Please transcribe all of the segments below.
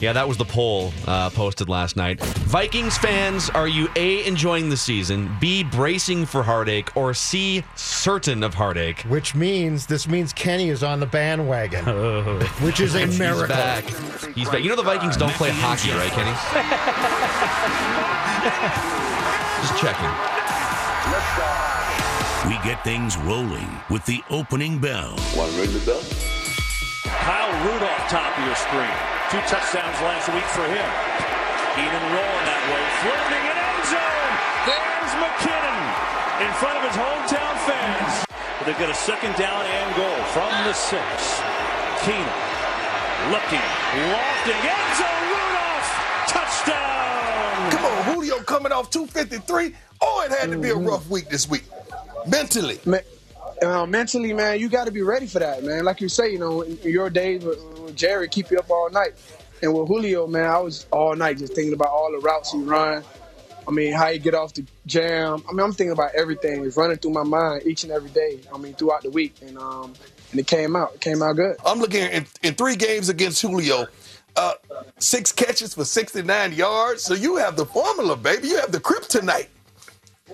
Yeah, that was the poll uh, posted last night. Vikings fans, are you A, enjoying the season, B, bracing for heartache, or C, certain of heartache? Which means this means Kenny is on the bandwagon, which is a He's miracle. back. He's back. You know the Vikings don't play hockey, right, Kenny? Just checking. We get things rolling with the opening bell. Want to ring the bell? Kyle Rudolph, top of your screen. Two touchdowns last week for him. Even rolling that way, floating in end zone. There's McKinnon in front of his hometown fans. But they've got a second down and goal from the six. Keenum looking, lofting, end zone. Rudolph, touchdown. Come on, Julio coming off 253. Oh, it had to be a rough week this week. Mentally. Man, uh, mentally, man, you got to be ready for that, man. Like you say, you know, your days with, Jerry, keep you up all night. And with Julio, man, I was all night just thinking about all the routes he run. I mean, how you get off the jam. I mean, I'm thinking about everything. It's running through my mind each and every day. I mean, throughout the week, and um, and it came out. It came out good. I'm looking in, in three games against Julio, uh, six catches for 69 yards. So you have the formula, baby. You have the kryptonite.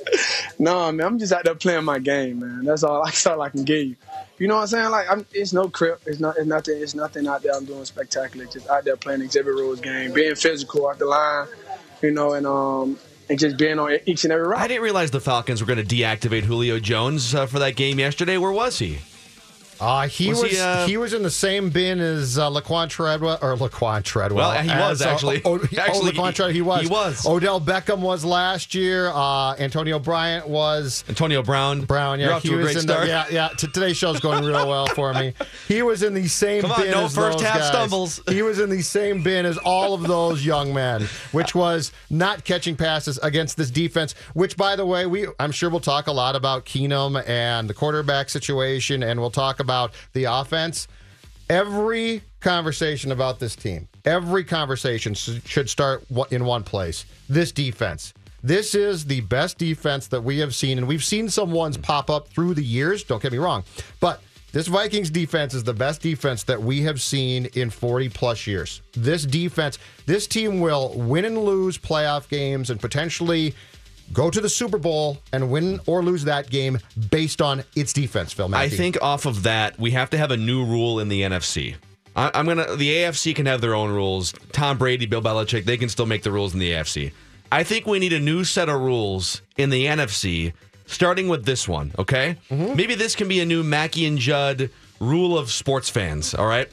No, man, I'm just out there playing my game, man. That's all. That's all I can give you. You know what I'm saying? Like, I'm, it's no crip. It's not. It's nothing. It's nothing out there. I'm doing spectacular. Just out there playing Xavier Rhodes game, being physical out the line. You know, and um, and just being on each and every route. I didn't realize the Falcons were going to deactivate Julio Jones uh, for that game yesterday. Where was he? Uh, he Was was, he, uh, he, was in the same bin as uh, Laquan Treadwell or Laquan Treadwell. Well, he was, as, uh, actually. oh, Actually, oh, Laquan Treadwell, he was. he was. Odell Beckham was last year. Uh, Antonio Bryant was. Antonio Brown. Brown, yeah, You're he was great in start. the yeah, yeah. T- today's show's going real well for me. He was in the same Come on, bin no as first half guys. stumbles. He was in the same bin as all of those young men, which was not catching passes against this defense. Which, by the way, we I'm sure we'll talk a lot about Keenum and the quarterback situation, and we'll talk about the offense. Every conversation about this team, every conversation should start in one place. This defense. This is the best defense that we have seen, and we've seen some ones pop up through the years. Don't get me wrong, but this Vikings defense is the best defense that we have seen in 40 plus years. This defense, this team will win and lose playoff games and potentially go to the Super Bowl and win or lose that game based on its defense, Phil I think off of that, we have to have a new rule in the NFC. I, I'm gonna. The AFC can have their own rules. Tom Brady, Bill Belichick, they can still make the rules in the AFC. I think we need a new set of rules in the NFC, starting with this one. Okay, mm-hmm. maybe this can be a new Mackey and Judd rule of sports fans. All right,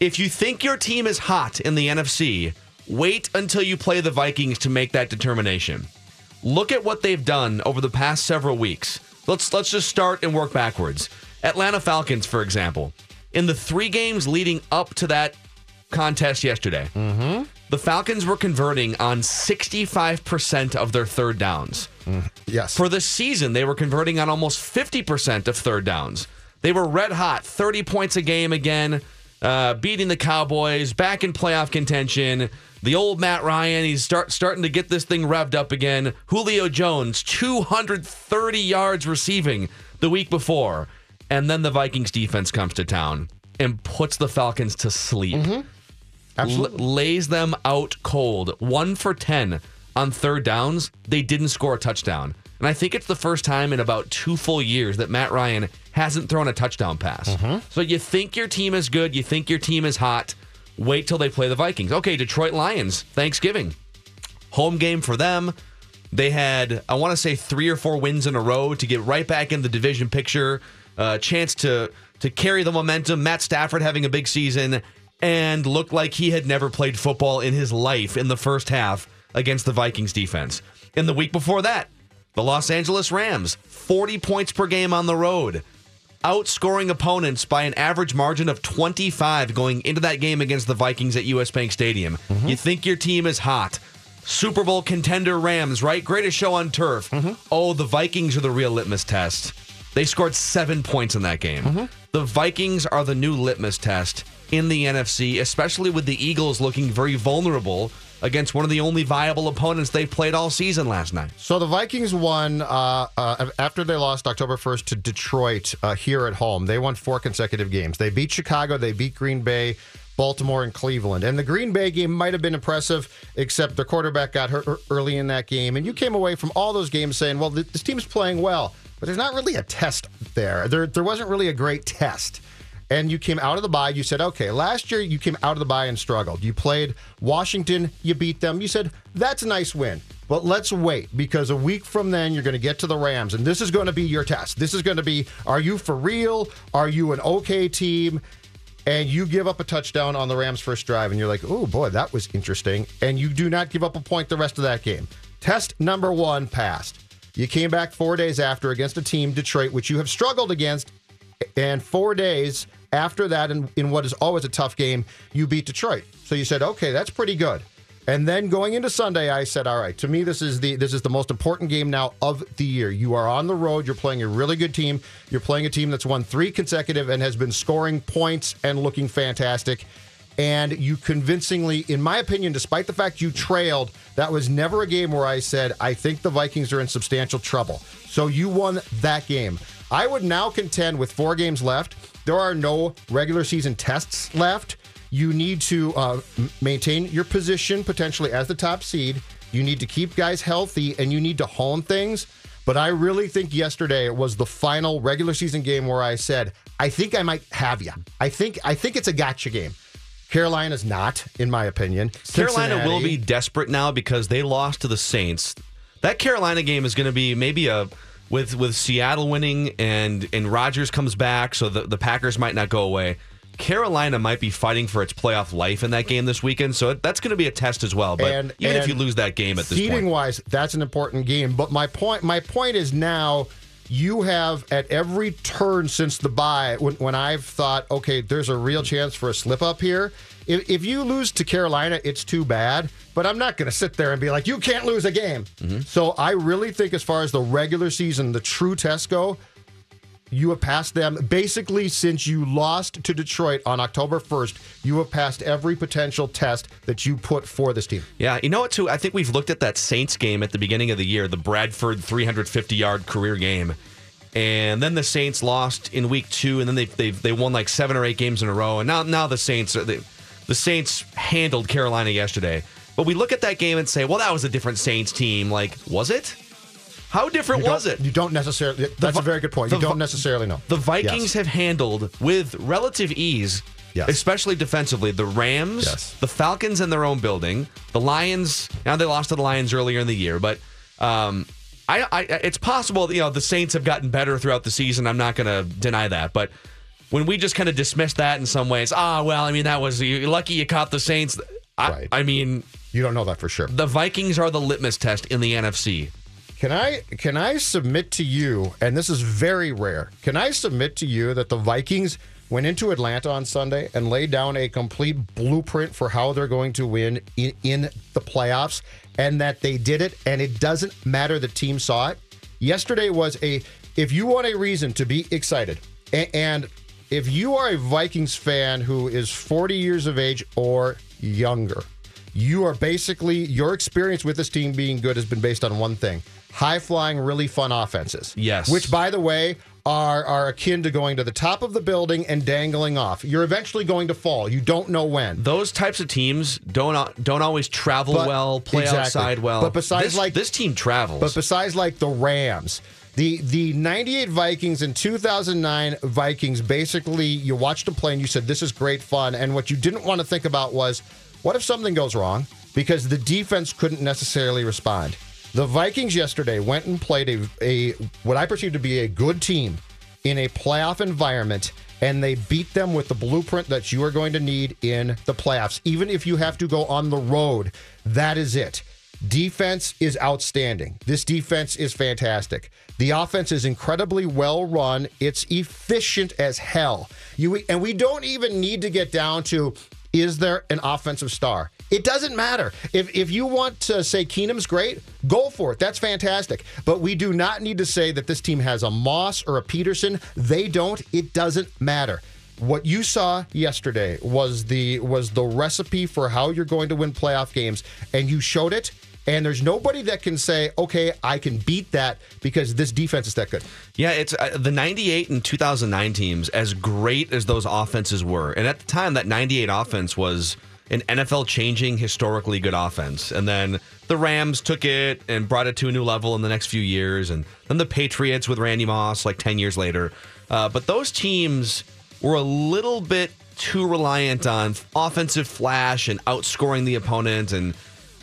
if you think your team is hot in the NFC, wait until you play the Vikings to make that determination look at what they've done over the past several weeks. Let's let's just start and work backwards. Atlanta Falcons, for example, in the three games leading up to that contest yesterday, the Falcons were converting on 65% of their third downs. yes. For the season, they were converting on almost 50% of third downs. They were red hot, 30 points a game again, uh, beating the Cowboys, back in playoff contention. The old Matt Ryan, he's start, starting to get this thing revved up again. Julio Jones, 230 yards receiving the week before. And then the Vikings defense comes to town and puts the Falcons to sleep. Mm-hmm. Absolutely. L- lays them out cold. One for 10 on third downs. They didn't score a touchdown. And I think it's the first time in about two full years that Matt Ryan hasn't thrown a touchdown pass. Mm-hmm. So you think your team is good, you think your team is hot. Wait till they play the Vikings. Okay, Detroit Lions, Thanksgiving. Home game for them. They had, I want to say, three or four wins in a row to get right back in the division picture. A chance to to carry the momentum. Matt Stafford having a big season and looked like he had never played football in his life in the first half against the Vikings defense. In the week before that, the Los Angeles Rams, 40 points per game on the road, outscoring opponents by an average margin of 25 going into that game against the Vikings at US Bank Stadium. Mm-hmm. You think your team is hot. Super Bowl contender Rams, right? Greatest show on turf. Mm-hmm. Oh, the Vikings are the real litmus test. They scored seven points in that game. Mm-hmm. The Vikings are the new litmus test in the NFC, especially with the Eagles looking very vulnerable against one of the only viable opponents they played all season last night. So the Vikings won uh, uh, after they lost October 1st to Detroit uh, here at home. They won four consecutive games. They beat Chicago, they beat Green Bay, Baltimore, and Cleveland. And the Green Bay game might have been impressive, except their quarterback got hurt early in that game. And you came away from all those games saying, well, th- this team's playing well, but there's not really a test there. There, there wasn't really a great test. And you came out of the bye. You said, okay, last year you came out of the bye and struggled. You played Washington, you beat them. You said, that's a nice win. But let's wait because a week from then you're going to get to the Rams, and this is going to be your test. This is going to be are you for real? Are you an okay team? And you give up a touchdown on the Rams' first drive, and you're like, oh boy, that was interesting. And you do not give up a point the rest of that game. Test number one passed. You came back four days after against a team, Detroit, which you have struggled against, and four days after that, in, in what is always a tough game, you beat Detroit. So you said, okay, that's pretty good. And then going into Sunday, I said, all right, to me, this is the this is the most important game now of the year. You are on the road. You're playing a really good team. You're playing a team that's won three consecutive and has been scoring points and looking fantastic. And you convincingly, in my opinion, despite the fact you trailed, that was never a game where I said, I think the Vikings are in substantial trouble. So you won that game. I would now contend with four games left. There are no regular season tests left. You need to uh, maintain your position potentially as the top seed. You need to keep guys healthy and you need to hone things. But I really think yesterday was the final regular season game where I said, I think I might have you. I think I think it's a gotcha game. Carolina's not, in my opinion. Carolina will be desperate now because they lost to the Saints. That Carolina game is going to be maybe a with with Seattle winning and and Rodgers comes back, so the, the Packers might not go away. Carolina might be fighting for its playoff life in that game this weekend, so that's going to be a test as well. But And- even if you lose that game at this seeding point, wise, that's an important game. But my point, my point is now you have at every turn since the bye when, when I've thought, okay, there's a real chance for a slip up here. If, if you lose to Carolina, it's too bad. But I'm not going to sit there and be like, you can't lose a game. Mm-hmm. So I really think, as far as the regular season, the true tests go, you have passed them basically since you lost to Detroit on October 1st. You have passed every potential test that you put for this team. Yeah, you know what? Too, I think we've looked at that Saints game at the beginning of the year, the Bradford 350 yard career game, and then the Saints lost in week two, and then they they they won like seven or eight games in a row, and now now the Saints are the the Saints handled Carolina yesterday. But we look at that game and say, well, that was a different Saints team. Like, was it? How different was it? You don't necessarily. That's a very good point. the You don't necessarily know. The Vikings Yes. have handled with relative ease, Yes. especially defensively, the Rams, Yes. the Falcons in their own building, the Lions. Now they lost to the Lions earlier in the year, but um, I, I, it's possible that, you know the Saints have gotten better throughout the season. I'm not going to deny that, but when we just kind of dismiss that in some ways, ah, well, I mean that was you're lucky you caught the Saints. I, Right. I mean, You don't know that for sure. the Vikings are the litmus test in the NFC. Can I can I submit to you, and this is very rare. Can I submit to you that the Vikings went into Atlanta on Sunday and laid down a complete blueprint for how they're going to win in, in the playoffs, and that they did it, and it doesn't matter the team saw it. Yesterday was a if you want a reason to be excited, a- and if you are a Vikings fan who is 40 years of age or younger, you are basically your experience with this team being good has been based on one thing high flying really fun offenses Yes. which by the way are are akin to going to the top of the building and dangling off you're eventually going to fall you don't know when those types of teams don't don't always travel But- well, play exactly. outside well. But besides, this, like- this team travels. but besides like the rams The the 98 Vikings and 2009 Vikings basically you watched them play and you said this is great fun and what you didn't want to think about was what if something goes wrong because the defense couldn't necessarily respond. The Vikings yesterday went and played a, a what I perceive to be a good team in a playoff environment and they beat them with the blueprint that you are going to need in the playoffs even if you have to go on the road. That is it. Defense is outstanding. This defense is fantastic. The offense is incredibly well run. It's efficient as hell. You and we don't even need to get down to is there an offensive star? It doesn't matter. If if you want to say Keenum's great, go for it. That's fantastic. But we do not need to say that this team has a Moss or a Peterson. They don't. It doesn't matter. What you saw yesterday was the was the recipe for how you're going to win playoff games, and you showed it. And there's nobody that can say, okay, I can beat that because this defense is that good. Yeah, it's uh, the 98 and 2009 teams, as great as those offenses were. And at the time, that 98 offense was an NFL changing, historically good offense. And then the Rams took it and brought it to a new level in the next few years. And then the Patriots with Randy Moss, like 10 years later. Uh, but those teams were a little bit too reliant on offensive flash and outscoring the opponent and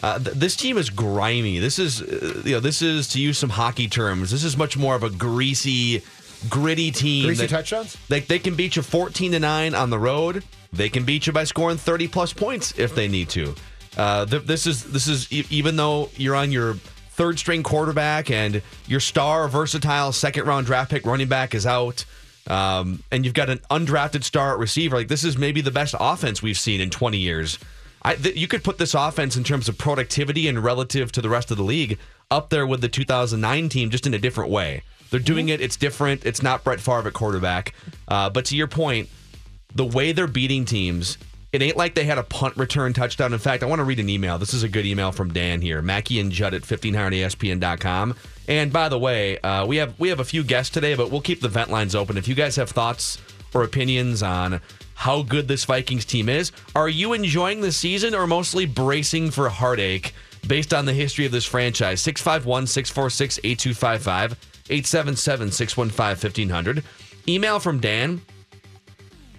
uh, th- this team is grimy. This is, uh, you know, this is to use some hockey terms. This is much more of a greasy, gritty team. Greasy that- touchdowns? They, they can beat you 14 to 9 on the road. They can beat you by scoring 30 plus points if they need to. Uh, th- this is this is e- even though you're on your third string quarterback and your star versatile second round draft pick running back is out. Um, and you've got an undrafted star at receiver. Like this is maybe the best offense we've seen in 20 years. I, th- you could put this offense in terms of productivity and relative to the rest of the league up there with the 2009 team, just in a different way. They're doing it. It's different. It's not Brett Favre at quarterback. Uh, but to your point, the way they're beating teams, it ain't like they had a punt return touchdown. In fact, I want to read an email. This is a good email from Dan here, Mackey and Judd at 1500ESPN.com. And by the way, uh, we have we have a few guests today, but we'll keep the vent lines open. If you guys have thoughts or opinions on how good this Vikings team is, are you enjoying the season or mostly bracing for heartache based on the history of this franchise? 651 646 8255 877 615 1500. Email from Dan.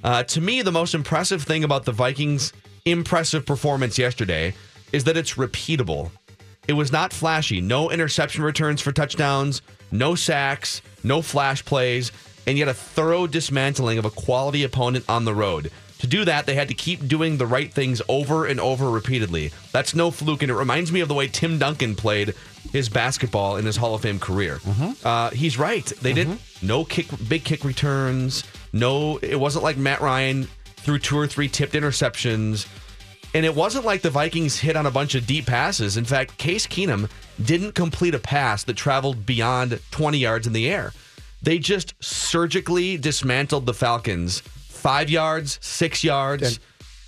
Uh, to me, the most impressive thing about the Vikings' impressive performance yesterday is that it's repeatable. It was not flashy. No interception returns for touchdowns, no sacks, no flash plays, and yet a thorough dismantling of a quality opponent on the road. To do that, they had to keep doing the right things over and over repeatedly. That's no fluke, and it reminds me of the way Tim Duncan played his basketball in his Hall of Fame career. Uh, he's right. They did no kick, big kick returns. No, it wasn't like Matt Ryan threw two or three tipped interceptions. And it wasn't like the Vikings hit on a bunch of deep passes. In fact, Case Keenum didn't complete a pass that traveled beyond 20 yards in the air. They just surgically dismantled the Falcons five yards, six yards. And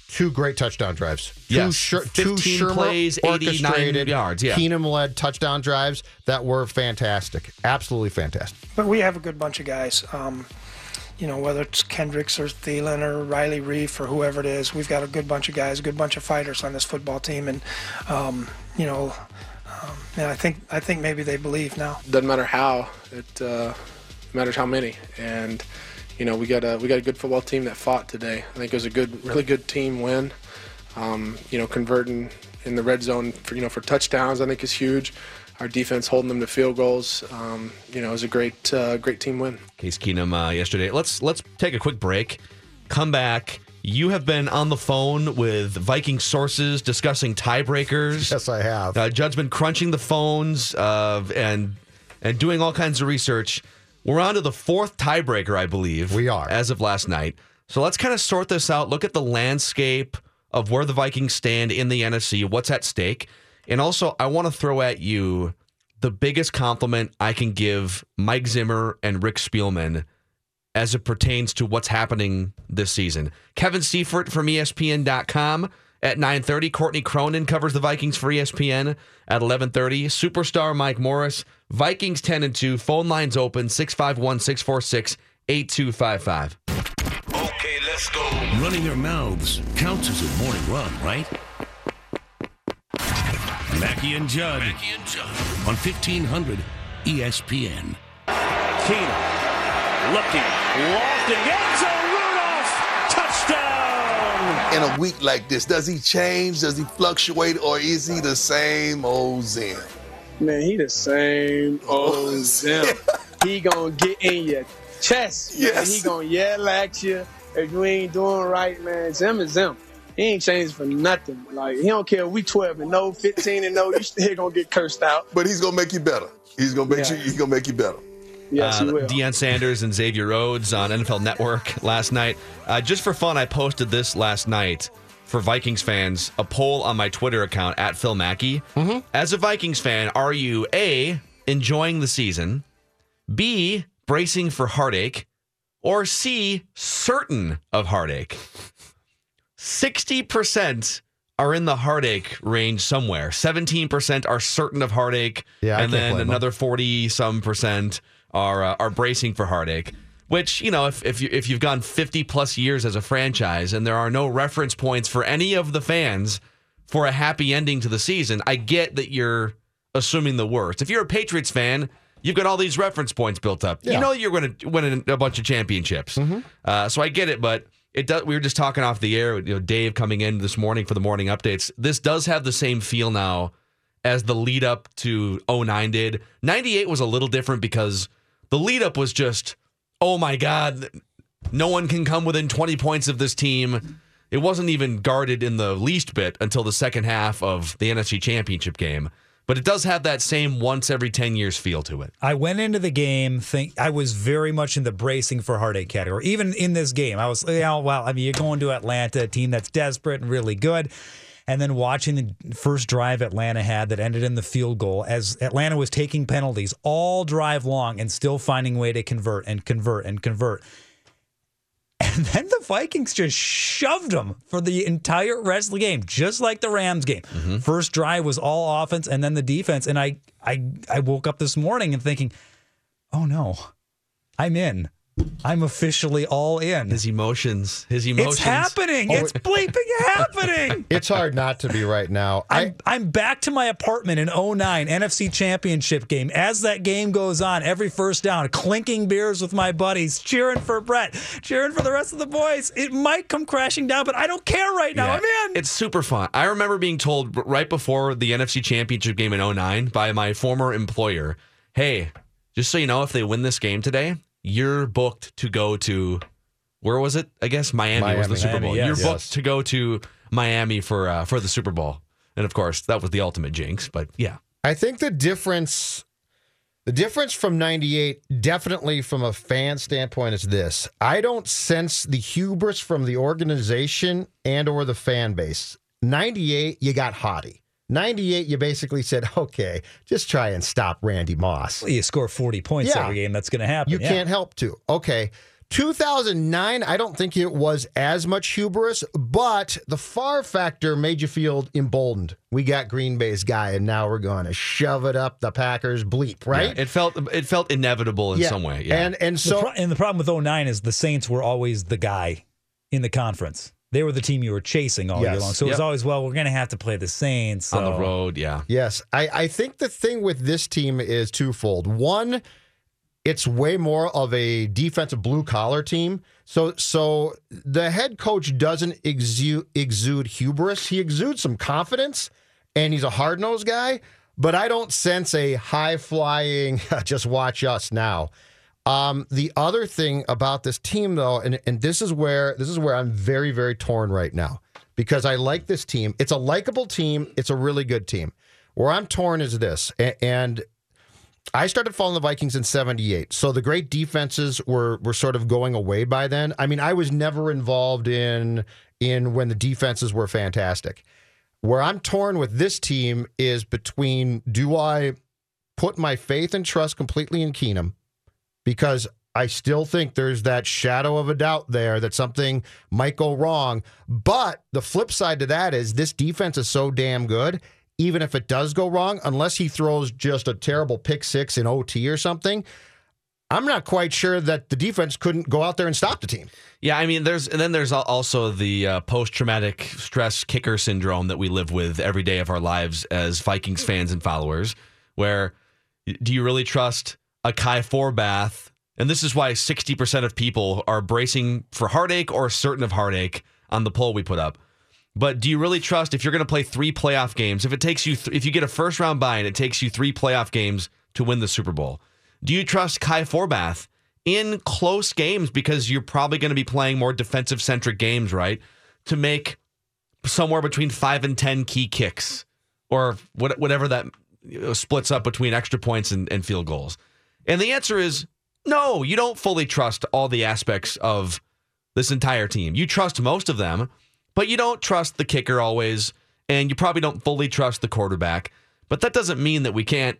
two great touchdown drives. Two, Yes. Sher- two Shurmur plays, 89 yards, yeah. Keenum led touchdown drives that were fantastic. Absolutely fantastic. But we have a good bunch of guys. Um, you know, whether it's Kendricks or Thielen or Riley Reiff or whoever it is, we've got a good bunch of guys, a good bunch of fighters on this football team, and um, you know, um, and I think I think maybe they believe now. doesn't matter how it uh, matters how many and you know we got a we got a good football team that fought today i think it was a good really good team win um, you know converting in the red zone for you know for touchdowns i think is huge our defense holding them to field goals um, you know is a great uh, great team win Case Keenum uh, yesterday. Let's let's take a quick break. Come back. You have been on the phone with Viking sources discussing tiebreakers. Yes, I have. Uh, Judd's been crunching the phones uh, and and doing all kinds of research. We're on to the fourth tiebreaker, I believe. We are. as of last night. So let's kind of sort this out. Look at the landscape of where the Vikings stand in the NFC. What's at stake? And also, I want to throw at you the biggest compliment I can give Mike Zimmer and Rick Spielman as it pertains to what's happening this season. Kevin Seifert from ESPN.com at 9.30. Courtney Cronin covers the Vikings for ESPN at 11.30. Superstar Mike Morris. Vikings 10 and 2. Phone lines open 651-646-8255. Okay, let's go. Running their mouths counts as a morning run, right? Mackey and Judd. Mackey and Judd. on 1500 ESPN. Keenum looking, lofting, end zone, Rudolph, touchdown. In a week like this, does he change? Does he fluctuate? Or is he the same old Zim? Man, he the same old Zim. he gonna get in your chest. man. Yes. He gonna yell at you if you ain't doing right, man. Zim is Zim. He ain't changed for nothing. Like he don't care. if We 12 and no, 15 and no. You still gonna get cursed out. But he's gonna make you better. He's gonna make Yeah. sure he's gonna make you better. Yes, uh, he will. Deion Sanders and Xavier Rhodes on NFL Network last night. Uh, just for fun, I posted this last night for Vikings fans a poll on my Twitter account at Phil Mackey. As a Vikings fan, are you A, enjoying the season, B, bracing for heartache, or C, certain of heartache? 60% are in the heartache range somewhere. 17% are certain of heartache. Yeah, and then another 40 some percent are uh, are bracing for heartache. Which, you know, if, if you if you've gone 50 plus years as a franchise and there are no reference points for any of the fans for a happy ending to the season, I get that you're assuming the worst. If you're a Patriots fan, you've got all these reference points built up. You know you're going to win a bunch of championships. Uh, so I get it, but it does. We were just talking off the air. You know, Dave coming in this morning for the morning updates. This does have the same feel now as the lead up to 09 did. 98 was a little different because the lead up was just, oh my God, no one can come within 20 points of this team. It wasn't even guarded in the least bit until the second half of the NFC Championship game. But it does have that same once every 10 years feel to it. I went into the game think I was very much in the bracing for heartache category. Even in this game, I was, you know, well, I mean, you're going to Atlanta, a team that's desperate and really good. And then watching the first drive Atlanta had that ended in the field goal as Atlanta was taking penalties all drive long and still finding way to convert and convert and convert. And then the Vikings just shoved them for the entire rest of the game, just like the Rams game. Mm-hmm. First drive was all offense and then the defense. And I, I, I woke up this morning and thinking, oh no, I'm in. I'm officially all in. His emotions, his emotions. It's happening. Oh, it's bleeping happening. It's hard not to be right now. I, I'm, I'm back to my apartment in 09 NFC Championship game. As that game goes on, every first down, clinking beers with my buddies, cheering for Brett, cheering for the rest of the boys. It might come crashing down, but I don't care right now. Yeah, I'm in. It's super fun. I remember being told right before the NFC Championship game in 09 by my former employer, hey, just so you know, if they win this game today, you're booked to go to, where was it? I guess Miami, was the Miami. Super Bowl. Miami, yes. You're booked Yes. to go to Miami for uh, for the Super Bowl. And of course, that was the ultimate jinx. But yeah, I think the difference the difference from 98 definitely from a fan standpoint is this. I don't sense the hubris from the organization and or the fan base. 98 you got haughty. 98 you basically said, "Okay, just try and stop Randy Moss." you score 40 points Yeah. every game. That's going to happen. You yeah. can't help to. Okay. 2009, I don't think it was as much hubris, but the Favre factor made you feel emboldened. We got Green Bay's guy, and now we're going to shove it up the Packers bleep, right? Yeah, it felt it felt inevitable in Yeah. some way. Yeah. And and The so pro- and the problem with 09 is the Saints were always the guy in the conference. They were the team you were chasing all year long. So it was always, well, we're going to have to play the Saints. on the road, yeah. yes, I, I think the thing with this team is twofold. One, it's way more of a defensive blue collar team. So so the head coach doesn't exude exude hubris. He exudes some confidence and he's a hard nosed guy, but I don't sense a high flying just watch us now. Um, the other thing about this team though, and, and this is where this is where I'm very, very torn right now. Because I like this team. It's a likable team. It's a really good team. Where I'm torn is this, and I started following the Vikings in 78. So the great defenses were were sort of going away by then. I mean, I was never involved in in when the defenses were fantastic. Where I'm torn with this team is between do I put my faith and trust completely in Keenum because I still think there's that shadow of a doubt there that something might go wrong. But the flip side to that is this defense is so damn good. Even if it does go wrong, unless he throws just a terrible pick six in OT or something, I'm not quite sure that the defense couldn't go out there and stop the team. Yeah, I mean, there's and then there's also the uh, post-traumatic stress kicker syndrome that we live with every day of our lives as Vikings fans and followers. Where do you really trust a Kai Forbath and this is why 60% of people are bracing for heartache or certain of heartache on the poll we put up. But do you really trust if you're going to play three playoff games, if it takes you, th- if you get a first round bye and it takes you three playoff games to win the Super Bowl, do you trust Kai Forbath in close games because you're probably going to be playing more defensive centric games, right? To make somewhere between five and 10 key kicks or what, whatever that splits up between extra points and, and field goals. And the answer is no, you don't fully trust all the aspects of this entire team. You trust most of them, but you don't trust the kicker always, and you probably don't fully trust the quarterback. But that doesn't mean that we can't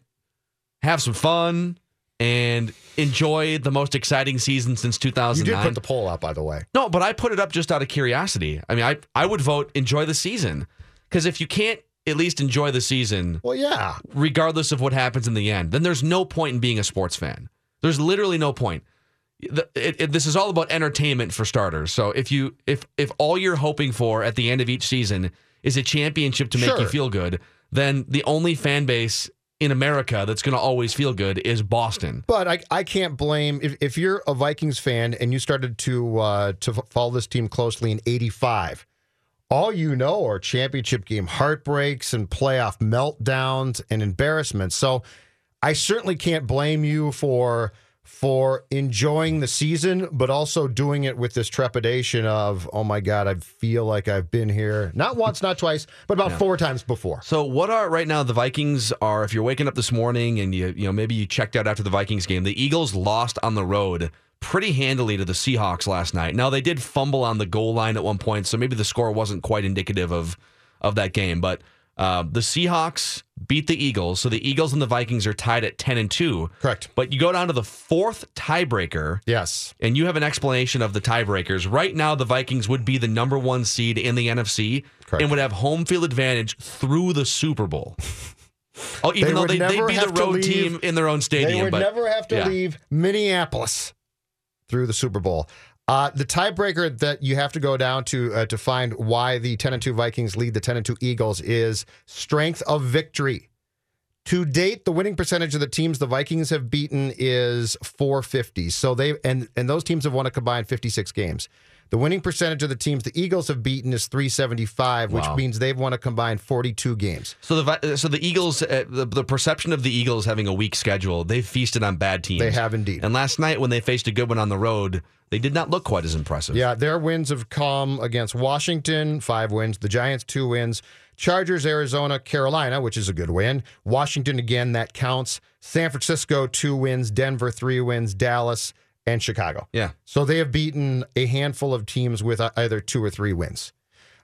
have some fun and enjoy the most exciting season since You 2009. did put the poll out, by the way. No, but I put it up just out of curiosity. I mean, I I would vote enjoy the season because if you can't at least enjoy the season, Well, yeah. regardless of what happens in the end, then there's no point in being a sports fan. There's literally no point. The- it- it- this is all about entertainment for starters. So if you if if all you're hoping for at the end of each season is a championship to make you feel good, then the only fan base in America that's going to always feel good is Boston. But I, I can't blame if, if you're a Vikings fan and you started to uh, to follow this team closely in '85. All you know are championship game heartbreaks and playoff meltdowns and embarrassments. So I certainly can't blame you for for enjoying the season, but also doing it with this trepidation of, oh my God, I feel like I've been here not once, not twice, but about four times before. So what are right now the Vikings are if you're waking up this morning and you you know maybe you checked out after the Vikings game, the Eagles lost on the road pretty handily to the Seahawks last night. Now they did fumble on the goal line at one point, so maybe the score wasn't quite indicative of of that game, but uh, the Seahawks beat the Eagles, so the Eagles and the Vikings are tied at ten and two. Correct. But you go down to the fourth tiebreaker. Yes. And you have an explanation of the tiebreakers. Right now, the Vikings would be the number one seed in the NFC Correct. and would have home field advantage through the Super Bowl. Oh, even They though they, they'd never be the road leave- team in their own stadium. They would but, never have to yeah. leave Minneapolis through the Super Bowl. Uh, the tiebreaker that you have to go down to uh, to find why the 10 and 2 Vikings lead the 10 and 2 Eagles is strength of victory. To date, the winning percentage of the teams the Vikings have beaten is 450. So they and and those teams have won a combined 56 games. The winning percentage of the teams the Eagles have beaten is 375, which Wow. means they've won a combined 42 games. So the so the Eagles, uh, the, the perception of the Eagles having a weak schedule, they've feasted on bad teams. They have indeed. And last night when they faced a good one on the road, they did not look quite as impressive. Yeah, their wins have come against Washington, five wins. The Giants, two wins. Chargers, Arizona, Carolina, which is a good win. Washington, again, that counts. San Francisco, two wins. Denver, three wins. Dallas, and Chicago. Yeah. So they have beaten a handful of teams with uh, either two or three wins.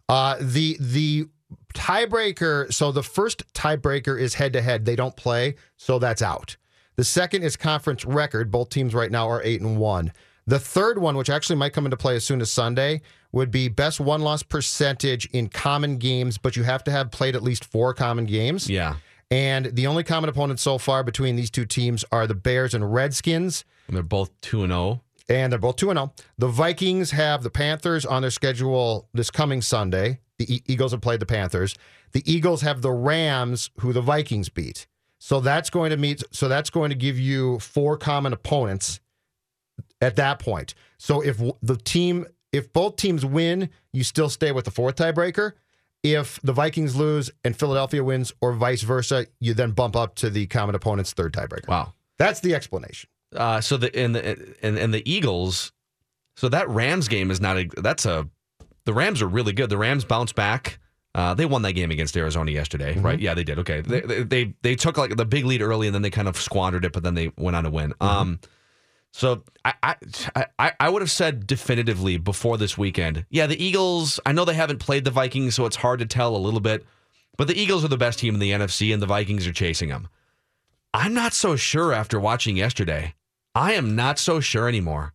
Uh, the the tiebreaker. So the first tiebreaker is head to head. They don't play, so that's out. The second is conference record. Both teams right now are eight and one. The third one, which actually might come into play as soon as Sunday, would be best one loss percentage in common games, but you have to have played at least four common games. Yeah. And the only common opponents so far between these two teams are the Bears and Redskins. And they're both 2 and oh. 0. And they're both 2 and 0. The Vikings have the Panthers on their schedule this coming Sunday. The E- Eagles have played the Panthers. The Eagles have the Rams, who the Vikings beat. So that's going to meet. So that's going to give you four common opponents at that point. So if the team, if both teams win, you still stay with the fourth tiebreaker. If the Vikings lose and Philadelphia wins, or vice versa, you then bump up to the common opponent's third tiebreaker. Wow. That's the explanation. Uh, so the and the and, and the Eagles, so that Rams game is not a that's a the Rams are really good. The Rams bounce back. Uh, they won that game against Arizona yesterday, right? Yeah, they did. Okay, they, they they they took like the big lead early and then they kind of squandered it, but then they went on to win. Um, so I, I I I would have said definitively before this weekend. Yeah, the Eagles. I know they haven't played the Vikings, so it's hard to tell a little bit. But the Eagles are the best team in the NFC, and the Vikings are chasing them. I'm not so sure after watching yesterday. I am not so sure anymore.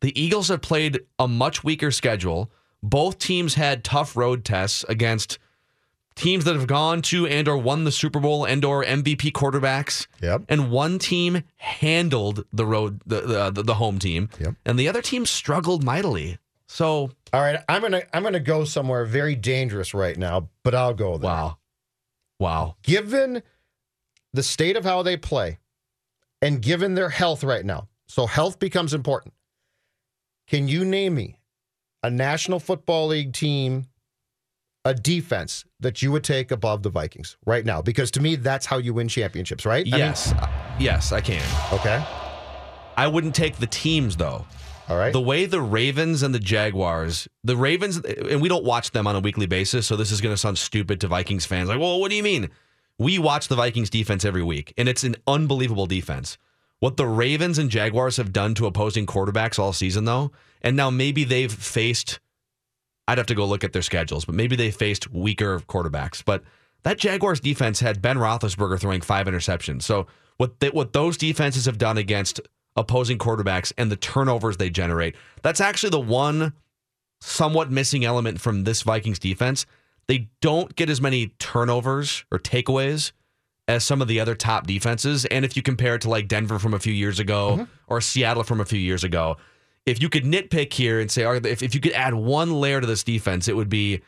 The Eagles have played a much weaker schedule. Both teams had tough road tests against teams that have gone to and or won the Super Bowl and or MVP quarterbacks. Yep. And one team handled the road the the, the, home team. Yep. And the other team struggled mightily. So All right, I'm gonna I'm gonna go somewhere very dangerous right now, but I'll go there. wow. Wow. Given the state of how they play, and given their health right now, So health becomes important. Can you name me a National Football League team, a defense that you would take above the Vikings right now? Because to me, that's how you win championships, right? I mean- Yes, yes, I can. okay. I wouldn't take the teams though. All right. The way the Ravens and the Jaguars, the Ravens, and we don't watch them on a weekly basis, so this is going to sound stupid to Vikings fans. Like, well, what do you mean? We watch the Vikings defense every week, and it's an unbelievable defense. What the Ravens and Jaguars have done to opposing quarterbacks all season, though, and now maybe they've faced, I'd have to go look at their schedules, but maybe they faced weaker quarterbacks. But that Jaguars defense had Ben Roethlisberger throwing five interceptions. So what they, what those defenses have done against opposing quarterbacks and the turnovers they generate, that's actually the one somewhat missing element from this Vikings defense. They don't get as many turnovers or takeaways as some of the other top defenses. And if you compare it to like Denver from a few years ago mm-hmm. or Seattle from a few years ago, if you could nitpick here and say, right, if, if you could add one layer to this defense, it would be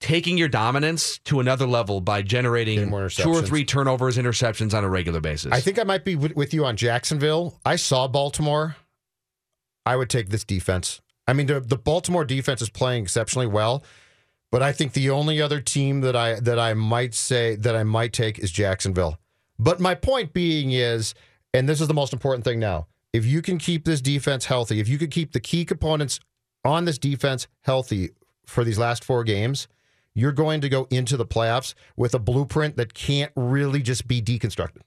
taking your dominance to another level by generating more two or three turnovers, interceptions on a regular basis. I think I might be with, with you on Jacksonville. I saw Baltimore. I would take this defense. I mean, the, the Baltimore defense is playing exceptionally well, but I think the only other team that I that I might say that I might take is Jacksonville. But my point being is, and this is the most important thing now: if you can keep this defense healthy, if you can keep the key components on this defense healthy for these last four games, you're going to go into the playoffs with a blueprint that can't really just be deconstructed.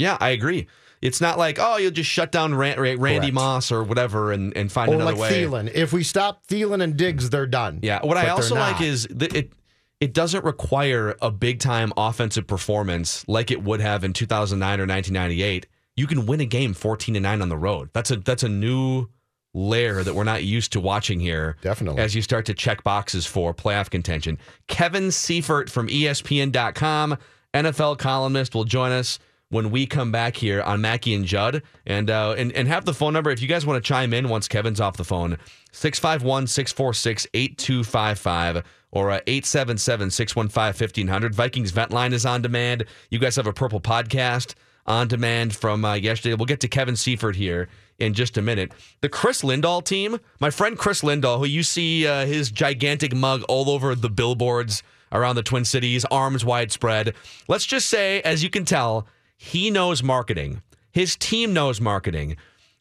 Yeah, I agree. It's not like, oh, you'll just shut down Ran- Randy Correct. Moss or whatever and, and find or another like way. Thielen. If we stop Thielen and Diggs, they're done. Yeah. What But I also like is that it it doesn't require a big time offensive performance like it would have in 2009 or 1998. You can win a game 14 to 9 on the road. That's a that's a new layer that we're not used to watching here. Definitely. As you start to check boxes for playoff contention. Kevin Seifert from ESPN.com, NFL columnist, will join us when we come back here on Mackey and Judd. And uh, and and have the phone number if you guys want to chime in once Kevin's off the phone. 651-646-8255 or uh, 877-615-1500 Vikings Vent Line is on demand. You guys have a purple podcast on demand from uh, yesterday. We'll get to Kevin Seifert here in just a minute. The Chris Lindahl team my friend Chris Lindahl who you see uh, his gigantic mug all over the billboards around the Twin Cities arms widespread. Let's just say as you can tell he knows marketing. His team knows marketing.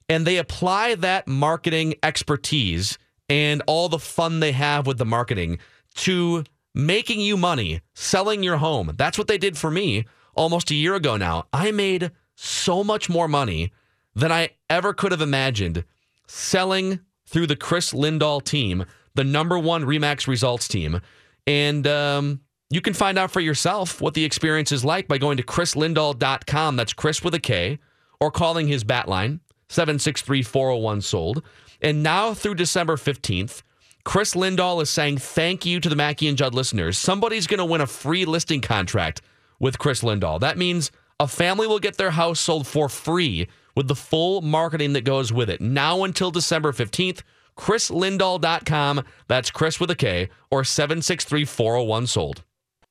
And they apply that marketing expertise and all the fun they have with the marketing to making you money, selling your home. That's what they did for me almost a year ago now. I made so much more money than I ever could have imagined selling through the Chris Lindahl team, the number one Remax results team. And um, you can find out for yourself what the experience is like by going to chrislindahl.com. That's Chris with a K, or calling his bat line, 763 401 sold. And now through December 15th, Chris Lindahl is saying thank you to the Mackey and Judd listeners. Somebody's going to win a free listing contract with Chris Lindahl. That means a family will get their house sold for free with the full marketing that goes with it. Now until December 15th, chrislindahl.com. That's Chris with a K or 763 401 sold.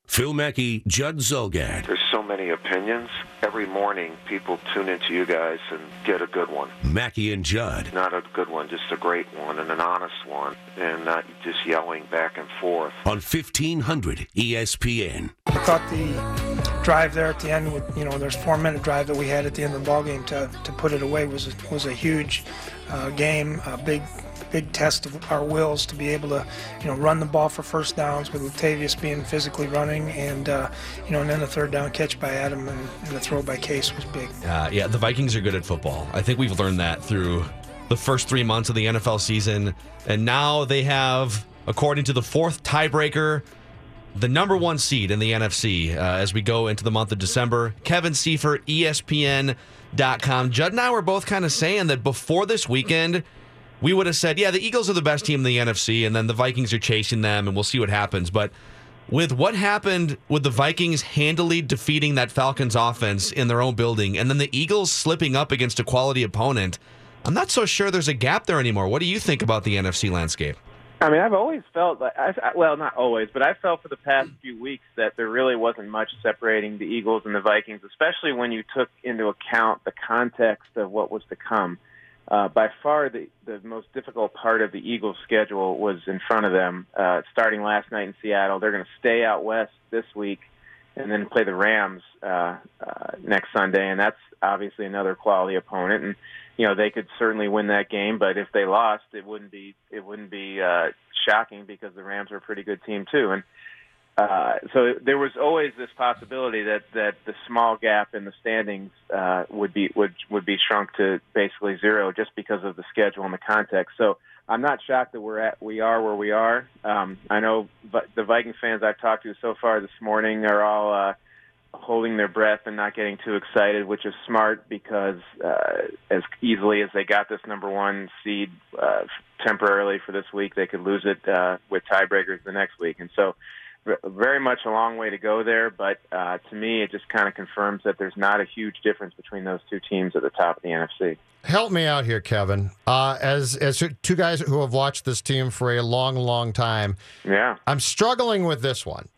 Phil Mackey, Judd Zulgad. There's so many opinions. Every morning, people tune into you guys and get a good one. Mackey and Judd. Not a good one, just a great one and an honest one, and not just yelling back and forth. On 1500 ESPN. I thought the drive there at the end, with you know, there's four minute drive that we had at the end of the ball game to, to put it away was was a huge uh, game, a big big test of our wills to be able to you know run the ball for first downs with Latavius being physically running and uh, you know and then the third down catch by Adam and, and the throw by Case was big. Uh, yeah, the Vikings are good at football. I think we've learned that through the first three months of the NFL season. And now they have, according to the fourth tiebreaker, the number one seed in the NFC uh, as we go into the month of December. Kevin Seifert, ESPN.com. Judd and I were both kind of saying that before this weekend, we would have said, yeah, the Eagles are the best team in the NFC, and then the Vikings are chasing them, and we'll see what happens. But with what happened with the Vikings handily defeating that Falcons offense in their own building, and then the Eagles slipping up against a quality opponent, I'm not so sure there's a gap there anymore. What do you think about the NFC landscape? I mean, I've always felt like, I, well, not always, but I felt for the past few weeks that there really wasn't much separating the Eagles and the Vikings, especially when you took into account the context of what was to come. Uh, by far the the most difficult part of the Eagles' schedule was in front of them. Uh, starting last night in Seattle, they're going to stay out west this week, and then play the Rams uh, uh, next Sunday, and that's obviously another quality opponent. And you know they could certainly win that game, but if they lost, it wouldn't be it wouldn't be uh, shocking because the Rams are a pretty good team too. And uh, so there was always this possibility that that the small gap in the standings uh, would be would would be shrunk to basically zero just because of the schedule and the context. So I'm not shocked that we're at we are where we are. Um, I know the Viking fans I've talked to so far this morning are all uh, holding their breath and not getting too excited, which is smart because uh, as easily as they got this number one seed uh, temporarily for this week, they could lose it uh, with tiebreakers the next week, and so very much a long way to go there, but uh, to me, it just kind of confirms that there's not a huge difference between those two teams at the top of the NFC. Help me out here, Kevin. Uh, as as two guys who have watched this team for a long, long time, yeah, I'm struggling with this one.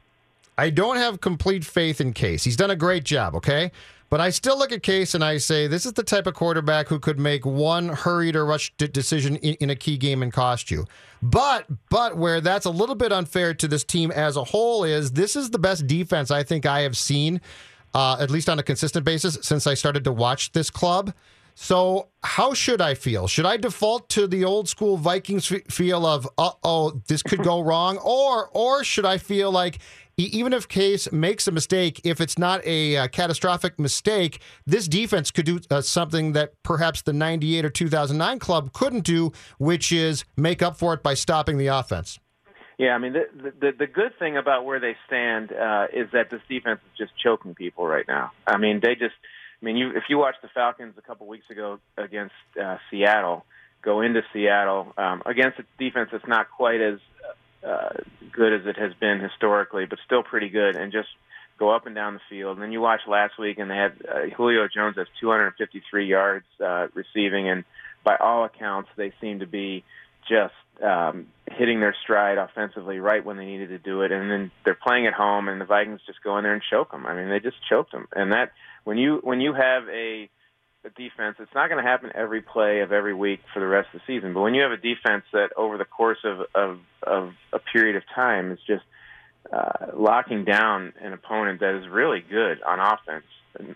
I don't have complete faith in Case. He's done a great job. Okay, but I still look at Case and I say this is the type of quarterback who could make one hurried or rushed decision in, in, a key game and cost you. But but where that's a little bit unfair to this team as a whole is this is the best defense I think I have seen, uh, at least on a consistent basis since I started to watch this club. So how should I feel? Should I default to the old school Vikings feel of uh oh this could go wrong, or or should I feel like even if Case makes a mistake, if it's not a uh, catastrophic mistake, this defense could do uh, something that perhaps the 98 or 2009 club couldn't do, which is make up for it by stopping the offense. Yeah, I mean, the the, the good thing about where they stand uh, is that this defense is just choking people right now. I mean, they just, I mean, you if you watched the Falcons a couple weeks ago against uh, Seattle, go into Seattle um, against a defense that's not quite as uh, good as it has been historically, but still pretty good, and just go up and down the field. And then you watch last week, and they had uh, Julio Jones has 253 yards uh, receiving, and by all accounts, they seem to be just um, hitting their stride offensively right when they needed to do it. And then they're playing at home, and the Vikings just go in there and choke them. I mean, they just choked them. And that when you when you have a a defense. It's not going to happen every play of every week for the rest of the season. But when you have a defense that over the course of of, of a period of time is just uh, locking down an opponent that is really good on offense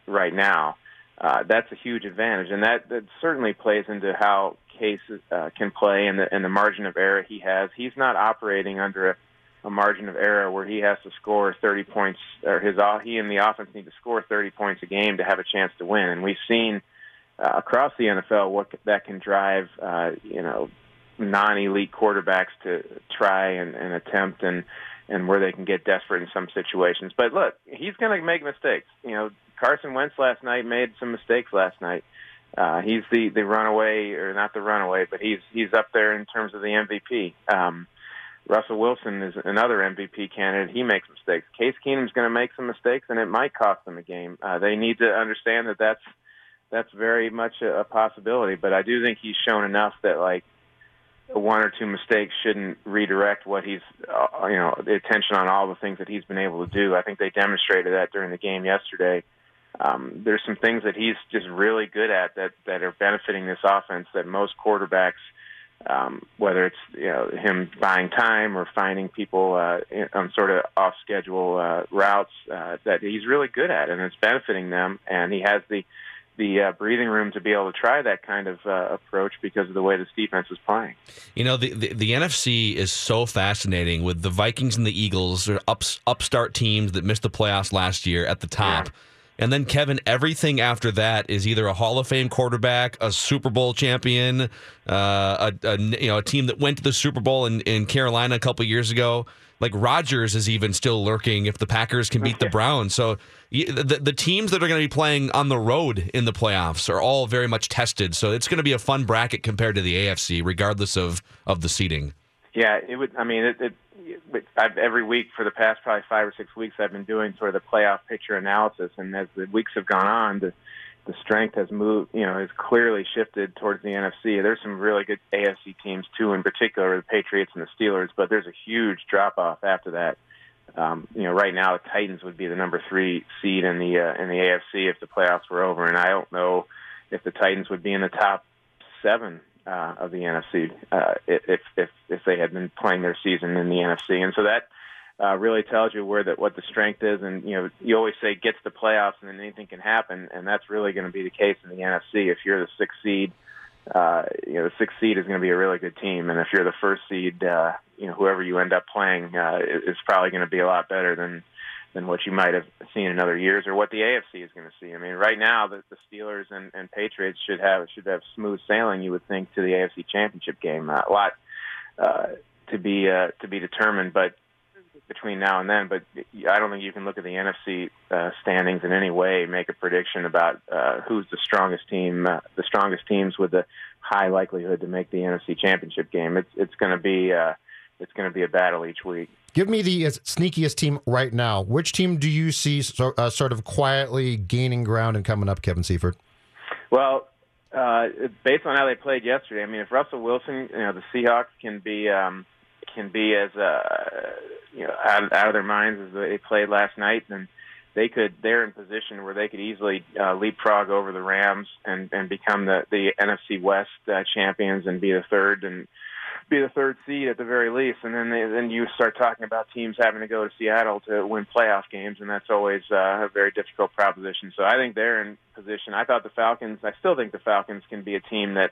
right now, uh, that's a huge advantage, and that, that certainly plays into how Case uh, can play and the and the margin of error he has. He's not operating under a a margin of error where he has to score 30 points, or his he and the offense need to score 30 points a game to have a chance to win. And we've seen uh, across the NFL what that can drive, uh, you know, non-elite quarterbacks to try and, and attempt and and where they can get desperate in some situations. But look, he's going to make mistakes. You know, Carson Wentz last night made some mistakes last night. Uh, he's the the runaway, or not the runaway, but he's he's up there in terms of the MVP. Um, Russell Wilson is another MVP candidate. He makes mistakes. Case Keenum's going to make some mistakes, and it might cost them a game. Uh, they need to understand that that's that's very much a, a possibility. But I do think he's shown enough that like one or two mistakes shouldn't redirect what he's uh, you know the attention on all the things that he's been able to do. I think they demonstrated that during the game yesterday. Um, there's some things that he's just really good at that that are benefiting this offense that most quarterbacks, um, whether it's you know him buying time or finding people uh, on sort of off schedule uh, routes, uh, that he's really good at, and it's benefiting them. And he has the the uh, breathing room to be able to try that kind of uh, approach because of the way this defense is playing. You know, the, the, the NFC is so fascinating with the Vikings and the Eagles, they're ups, upstart teams that missed the playoffs last year at the top. Yeah. And then Kevin, everything after that is either a Hall of Fame quarterback, a Super Bowl champion, uh, a, a, you know a team that went to the Super Bowl in, in Carolina a couple years ago like Rodgers is even still lurking if the Packers can beat the Browns. So the, the teams that are going to be playing on the road in the playoffs are all very much tested. So it's going to be a fun bracket compared to the AFC, regardless of of the seeding. Yeah, it would. I mean, it, it I've, every week for the past probably five or six weeks, I've been doing sort of the playoff picture analysis, and as the weeks have gone on, the the strength has moved, you know, has clearly shifted towards the NFC. There's some really good AFC teams too, in particular the Patriots and the Steelers, but there's a huge drop off after that. Um, you know, right now the Titans would be the number three seed in the uh, in the AFC if the playoffs were over, and I don't know if the Titans would be in the top seven uh, of the NFC uh, if if if they had been playing their season in the NFC, and so that uh, really tells you where that what the strength is. And you know, you always say gets to playoffs and then anything can happen, and that's really going to be the case in the NFC. If you're the sixth seed, uh, you know the sixth seed is going to be a really good team, and if you're the first seed, uh, you know whoever you end up playing uh, is probably going to be a lot better than than what you might have seen in other years or what the AFC is going to see. I mean, right now the, the Steelers and, and Patriots should have should have smooth sailing. You would think to the AFC Championship game. Uh, a lot uh, to be uh, to be determined, but between now and then. But I don't think you can look at the NFC uh, standings in any way make a prediction about uh, who's the strongest team, uh, the strongest teams with the high likelihood to make the NFC Championship game. It's it's going to be uh, it's going to be a battle each week. Give me the sneakiest team right now. Which team do you see so, uh, sort of quietly gaining ground and coming up, Kevin Seifert? Well, uh, based on how they played yesterday, I mean, if Russell Wilson, you know, the Seahawks can be um, can be as uh, you know out, out of their minds as they played last night, then they could they're in position where they could easily uh, leapfrog over the Rams and and become the the NFC West uh, champions and be the third and be the third seed at the very least. And then they, then you start talking about teams having to go to Seattle to win playoff games, and that's always uh, a very difficult proposition. So I think they're in position. I thought the Falcons. I still think the Falcons can be a team that.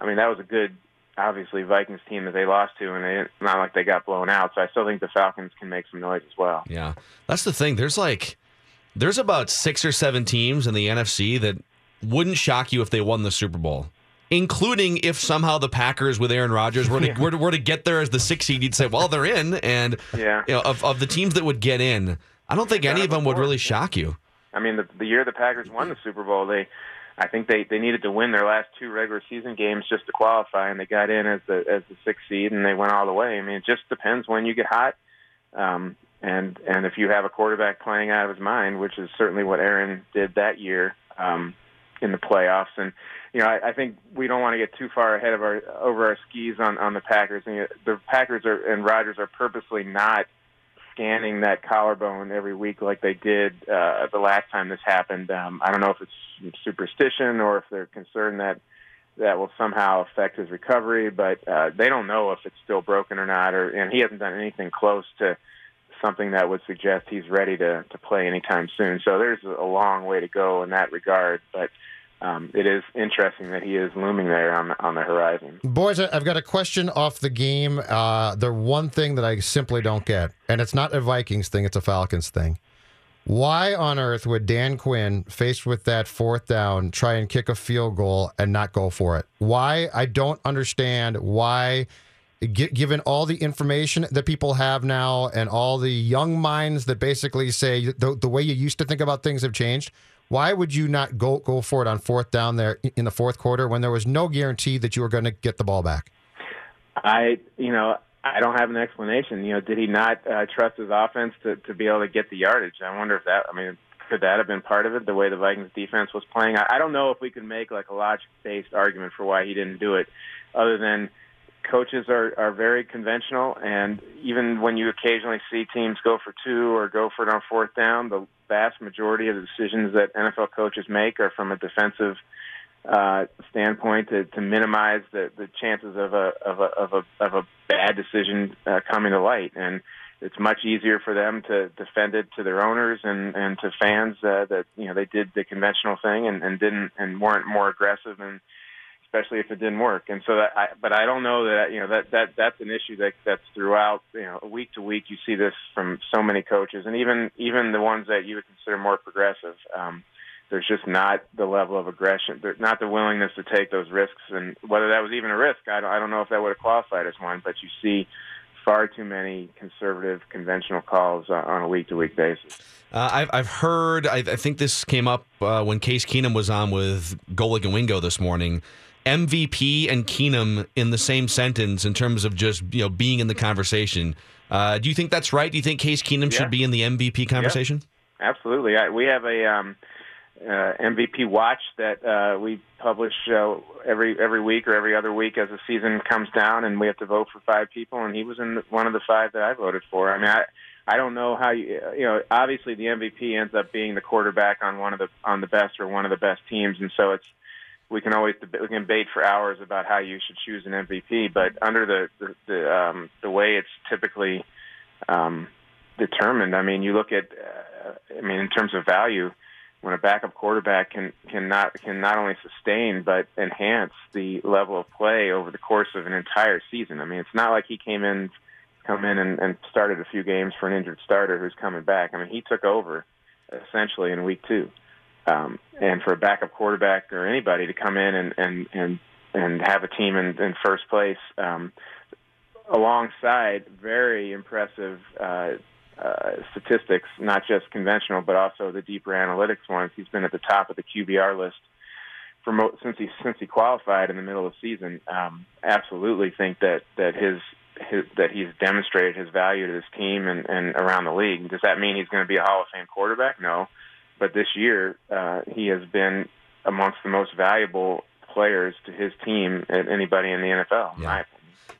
I mean, that was a good, obviously Vikings team that they lost to, and it's not like they got blown out. So I still think the Falcons can make some noise as well. Yeah, that's the thing. There's like, there's about six or seven teams in the NFC that wouldn't shock you if they won the Super Bowl including if somehow the Packers with Aaron Rodgers were to, yeah. were, to, were to get there as the sixth seed, you'd say, well, they're in. And yeah. you know, of, of the teams that would get in, I don't think any of them would really shock you. I mean, the, the year the Packers won the Super Bowl, they, I think they, they needed to win their last two regular season games just to qualify, and they got in as the as the sixth seed, and they went all the way. I mean, it just depends when you get hot, um, and and if you have a quarterback playing out of his mind, which is certainly what Aaron did that year um, in the playoffs, and you know, I, I think we don't want to get too far ahead of our over our skis on on the Packers. And the Packers are and Rodgers are purposely not scanning that collarbone every week like they did uh, the last time this happened. Um, I don't know if it's superstition or if they're concerned that that will somehow affect his recovery, but uh, they don't know if it's still broken or not. Or and he hasn't done anything close to something that would suggest he's ready to to play anytime soon. So there's a long way to go in that regard, but um, it is interesting that he is looming there on on the horizon. Boys, I've got a question off the game. Uh, the one thing that I simply don't get, and it's not a Vikings thing; it's a Falcons thing. Why on earth would Dan Quinn, faced with that fourth down, try and kick a field goal and not go for it? Why? I don't understand why. Given all the information that people have now and all the young minds that basically say the, the way you used to think about things have changed, why would you not go go for it on fourth down there in the fourth quarter when there was no guarantee that you were going to get the ball back? I, you know, I don't have an explanation. You know, did he not uh, trust his offense to to be able to get the yardage? I wonder if that. I mean, could that have been part of it? The way the Vikings defense was playing. I, I don't know if we could make like a logic based argument for why he didn't do it, other than coaches are, are very conventional, and even when you occasionally see teams go for two or go for it on fourth down, the vast majority of the decisions that NFL coaches make are from a defensive uh, standpoint to, to minimize the, the chances of a of a of a of a bad decision uh, coming to light, and it's much easier for them to defend it to their owners and and to fans uh, that you know they did the conventional thing and, and didn't and weren't more aggressive and especially if it didn't work. And so that, I, but I don't know that you know that that that's an issue that that's throughout. You know, week to week, you see this from so many coaches, and even even the ones that you would consider more progressive. Um, there's just not the level of aggression, not the willingness to take those risks, and whether that was even a risk, I don't, I don't know if that would have qualified as one. But you see far too many conservative, conventional calls on a week to week basis. Uh, I've, I've heard, I, I think this came up uh, when Case Keenum was on with Golic and Wingo this morning. MVP and Keenum in the same sentence in terms of just you know being in the conversation. Uh, do you think that's right? Do you think Case Keenum yeah. should be in the MVP conversation? Yeah. Absolutely. I, we have a um, uh, MVP watch that uh, we publish uh, every every week or every other week as the season comes down, and we have to vote for five people, and he was in one of the five that I voted for. I mean, I I don't know how you you know. Obviously, the MVP ends up being the quarterback on one of the on the best or one of the best teams, and so it's we can always deb- we can debate for hours about how you should choose an MVP, but under the the the, um, the way it's typically um, determined, I mean, you look at, uh, I mean, in terms of value, when a backup quarterback can can not can not only sustain but enhance the level of play over the course of an entire season. I mean, it's not like he came in come in and, and started a few games for an injured starter who's coming back. I mean, he took over essentially in week two. Um, and for a backup quarterback or anybody to come in and and and, and have a team in, in first place um, alongside very impressive uh, uh, statistics, not just conventional, but also the deeper analytics ones. He's been at the top of the QBR list for mo- since he since he qualified in the middle of the season. Um, absolutely think that that his, his that he's demonstrated his value to this team and, and around the league. Does that mean he's going to be a Hall of Fame quarterback? No, but this year uh, he has been amongst the most valuable players to his team and anybody in the NFL. in my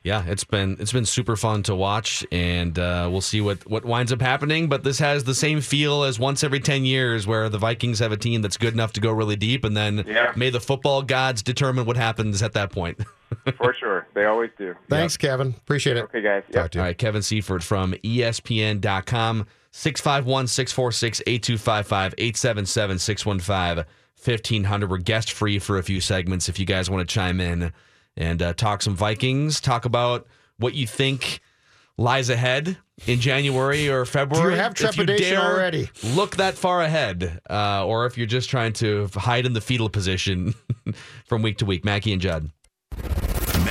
Yeah, it's been it's been super fun to watch, and uh, we'll see what what winds up happening. But this has the same feel as once every ten years, where the Vikings have a team that's good enough to go really deep, and then Yeah. may the football gods determine what happens at that point. For sure, they always do. Thanks, Kevin. Appreciate it. Okay, guys. Talk to you. All right, Kevin Seifert from ESPN.com, 651 646 8255 877 615 1500. We're guest free for a few segments if you guys want to chime in and uh, talk some Vikings, talk about what you think lies ahead in January or February. have If you trepidation dare already? Look that far ahead, uh, or if you're just trying to hide in the fetal position from week to week. Mackey and Judd.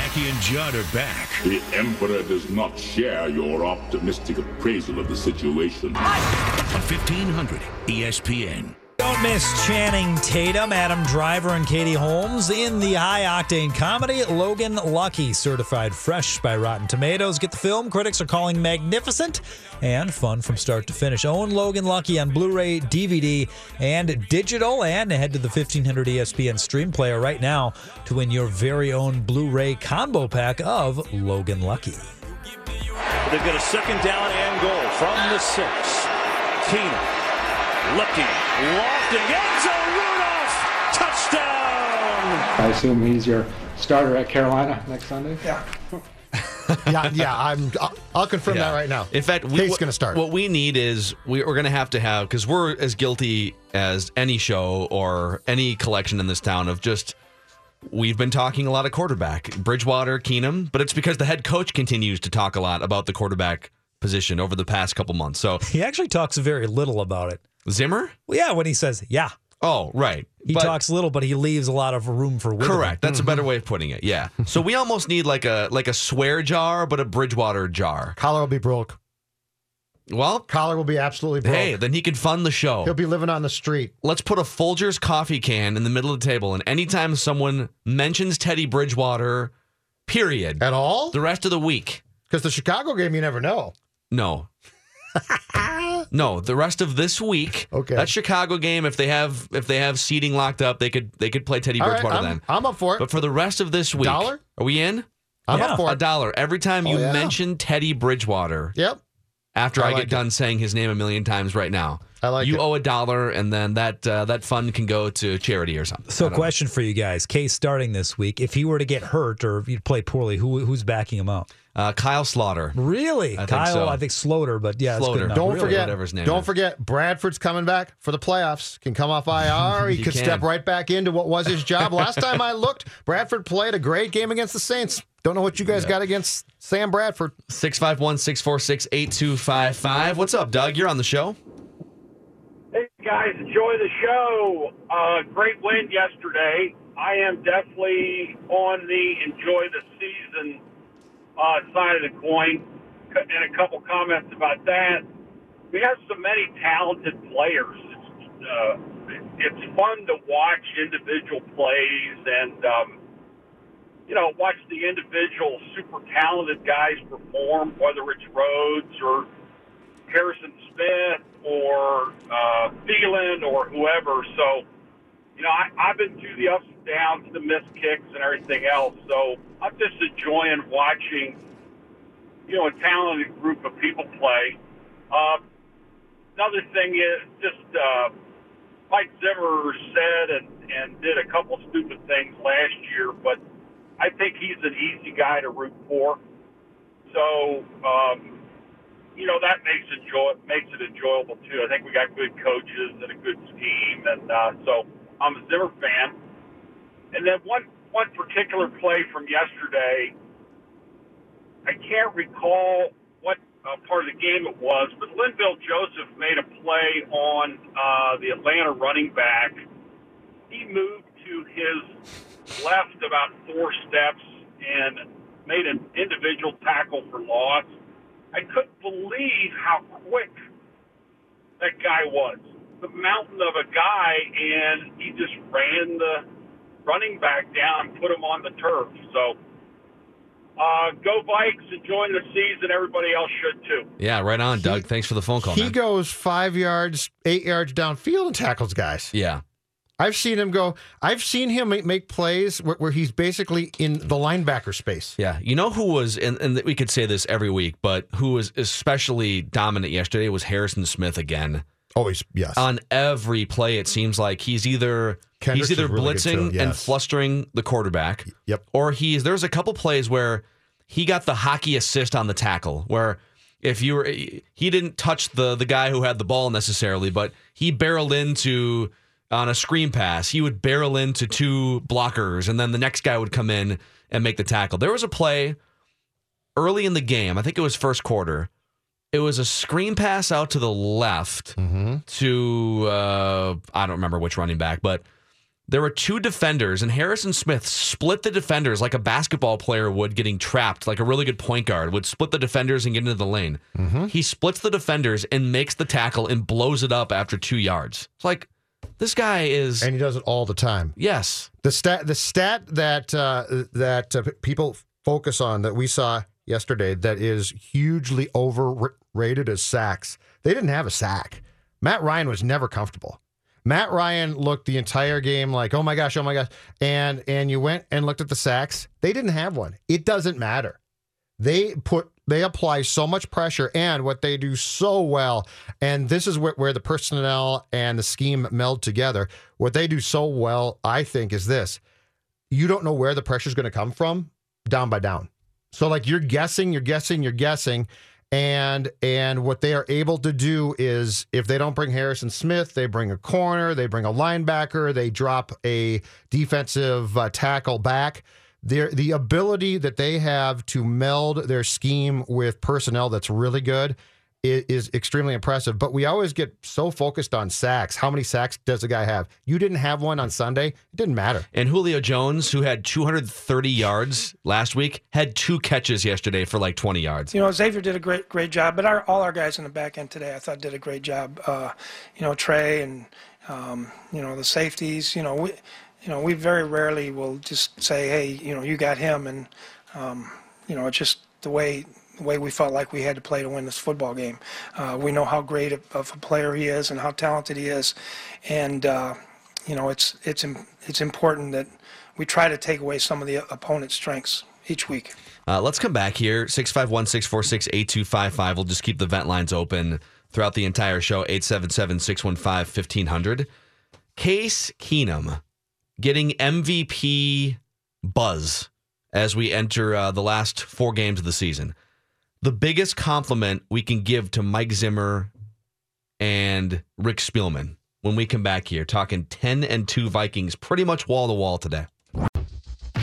Mackey and Judd are back. The Emperor does not share your optimistic appraisal of the situation. On 1500 ESPN. Don't miss Channing Tatum, Adam Driver, and Katie Holmes in the high octane comedy Logan Lucky, certified fresh by Rotten Tomatoes. Get the film critics are calling magnificent and fun from start to finish. Own Logan Lucky on Blu ray, DVD, and digital. And head to the 1500 ESPN stream player right now to win your very own Blu ray combo pack of Logan Lucky. They've got a second down and goal from the six. Keenum looking, lofting, end zone, Rudolph, touchdown! I assume he's your starter at Carolina next Sunday. Yeah. yeah, yeah. I'm. I'll, I'll confirm Yeah. that right now. In fact, we, Kate's going to start. What we need is we, we're going to have to have because we're as guilty as any show or any collection in this town of just we've been talking a lot of quarterback, Bridgewater, Keenum, but it's because the head coach continues to talk a lot about the quarterback position over the past couple months. So He actually talks very little about it. Zimmer, Well, yeah, when he says, yeah. oh right, He But- talks little, but he leaves a lot of room for wiggle. Correct. That's a better mm-hmm. way of putting it. Yeah. So we almost need like a like a swear jar, but a Bridgewater jar. Collar will be broke. Well, Collar will be absolutely broke. hey, then he can fund the show. He'll be living on the street. let's put a Folgers coffee can in the middle of the table, and anytime someone mentions Teddy Bridgewater, period, At all? the rest of the week, Because the Chicago game, you never know. no. no, the rest of this week. Okay. That Chicago game, if they have if they have seating locked up, they could they could play Teddy All right, Bridgewater I'm, then. I'm up for it. But for the rest of this week, Dollar? are we in? I'm Yeah. up for A dollar every time you Oh, yeah. mention Teddy Bridgewater. Yep. After I I, like get it. done saying his name a million times right now, I like you it. owe a dollar, and then that uh, that fund can go to charity or something. So, I don't know. question for you guys: Case starting this week. If he were to get hurt or if you play poorly, who who's backing him up? Uh, Kyle Sloter. Really, I think Kyle? so. I think Sloter, but yeah, Sloter. Don't Really? forget. whatever his name don't is. forget. Bradford's coming back for the playoffs. Can come off IR. he, He could can. step right back into what was his job. Last time I looked, Bradford played a great game against the Saints. Don't know what you guys got against Sam Bradford. 651 646 8255. What's up, Doug? You're on the show. Hey guys, enjoy the show. Uh, great win yesterday. I am definitely on the enjoy the season uh, side of the coin, and a couple comments about that. We have so many talented players. It's, uh, it's fun to watch individual plays and um, you know watch the individual super talented guys perform, whether it's Rhodes or Harrison Smith or uh, Thielen or whoever. So, you know, I, I've been through the ups and downs, the missed kicks, and everything else. So I'm just enjoying watching, you know, a talented group of people play. Uh, another thing is just uh, Mike Zimmer said, and and did a couple stupid things last year, but I think he's an easy guy to root for. So, um, you know, that makes it enjoy makes it enjoyable too. I think we got good coaches and a good scheme, and uh, so I'm a Zimmer fan. And then one one particular play from yesterday, I can't recall what uh, part of the game it was, but Linval Joseph made a play on uh, the Atlanta running back. He moved to his left about four steps and made an individual tackle for loss. I couldn't believe how quick that guy was. The mountain of a guy, and he just ran the running back down and put him on the turf. So, uh, go Vikes, enjoying the season. Everybody else should too. Yeah, right on, Doug. Thanks for the phone call, He man. goes five yards, eight yards downfield and tackles guys. Yeah. I've seen him go. I've seen him make, plays where, where he's basically in the linebacker space. Yeah, you know who was, and, and we could say this every week, but who was especially dominant yesterday was Harrison Smith again. Oh, Always, yes. On every play, it seems like he's either Kendricks he's either really blitzing too, and flustering the quarterback. Yep. Or he's there's a couple plays where he got the hockey assist on the tackle, where if you were he didn't touch the the guy who had the ball necessarily, but he barreled into on a screen pass, he would barrel into two blockers, and then the next guy would come in and make the tackle. There was a play early in the game, I think it was first quarter. It was a screen pass out to the left to uh, I don't remember which running back, but there were two defenders, and Harrison Smith split the defenders like a basketball player would getting trapped, like a really good point guard would split the defenders and get into the lane. He splits the defenders and makes the tackle and blows it up after two yards. It's like this guy is, and he does it all the time. Yes, the stat the stat that uh, that uh, people focus on that we saw yesterday that is hugely overrated as sacks. They didn't have a sack. Matt Ryan was never comfortable. Matt Ryan looked the entire game like, oh my gosh, oh my gosh, and and you went and looked at the sacks. They didn't have one. It doesn't matter. They put they apply so much pressure and what they do so well. And this is where, where the personnel and the scheme meld together. What they do so well i think is this. You don't know where the pressure is going to come from down by down. So like you're guessing you're guessing you're guessing. And and what they are able to do is if they don't bring Harrison Smith, they bring a corner, they bring a linebacker, they drop a defensive uh, tackle back. Their the ability that they have to meld their scheme with personnel that's really good i- is extremely impressive. But we always get so focused on sacks. How many sacks does a guy have? You didn't have one on Sunday. It didn't matter. And Julio Jones, who had 230 yards last week, had two catches yesterday for like 20 yards. You know, Xavier did a great great job, but our, all our guys in the back end today, I thought, did a great job. Uh, you know, Trae and um, you know the safeties. You know, we you know we very rarely will just say, hey, you know, you got him, and um, you know, it's just the way the way we felt like we had to play to win this football game. Uh, we know how great of a player he is and how talented he is, and uh, you know, it's it's it's important that we try to take away some of the opponent's strengths each week. Uh, let's come back here. 651 646 8255. We'll just keep the vent lines open throughout the entire show. 877 615 1500. Case Keenum getting MVP buzz as we enter uh, the last four games of the season. The biggest compliment we can give to Mike Zimmer and Rick Spielman when we come back here, talking 10 and 2 Vikings pretty much wall to wall today.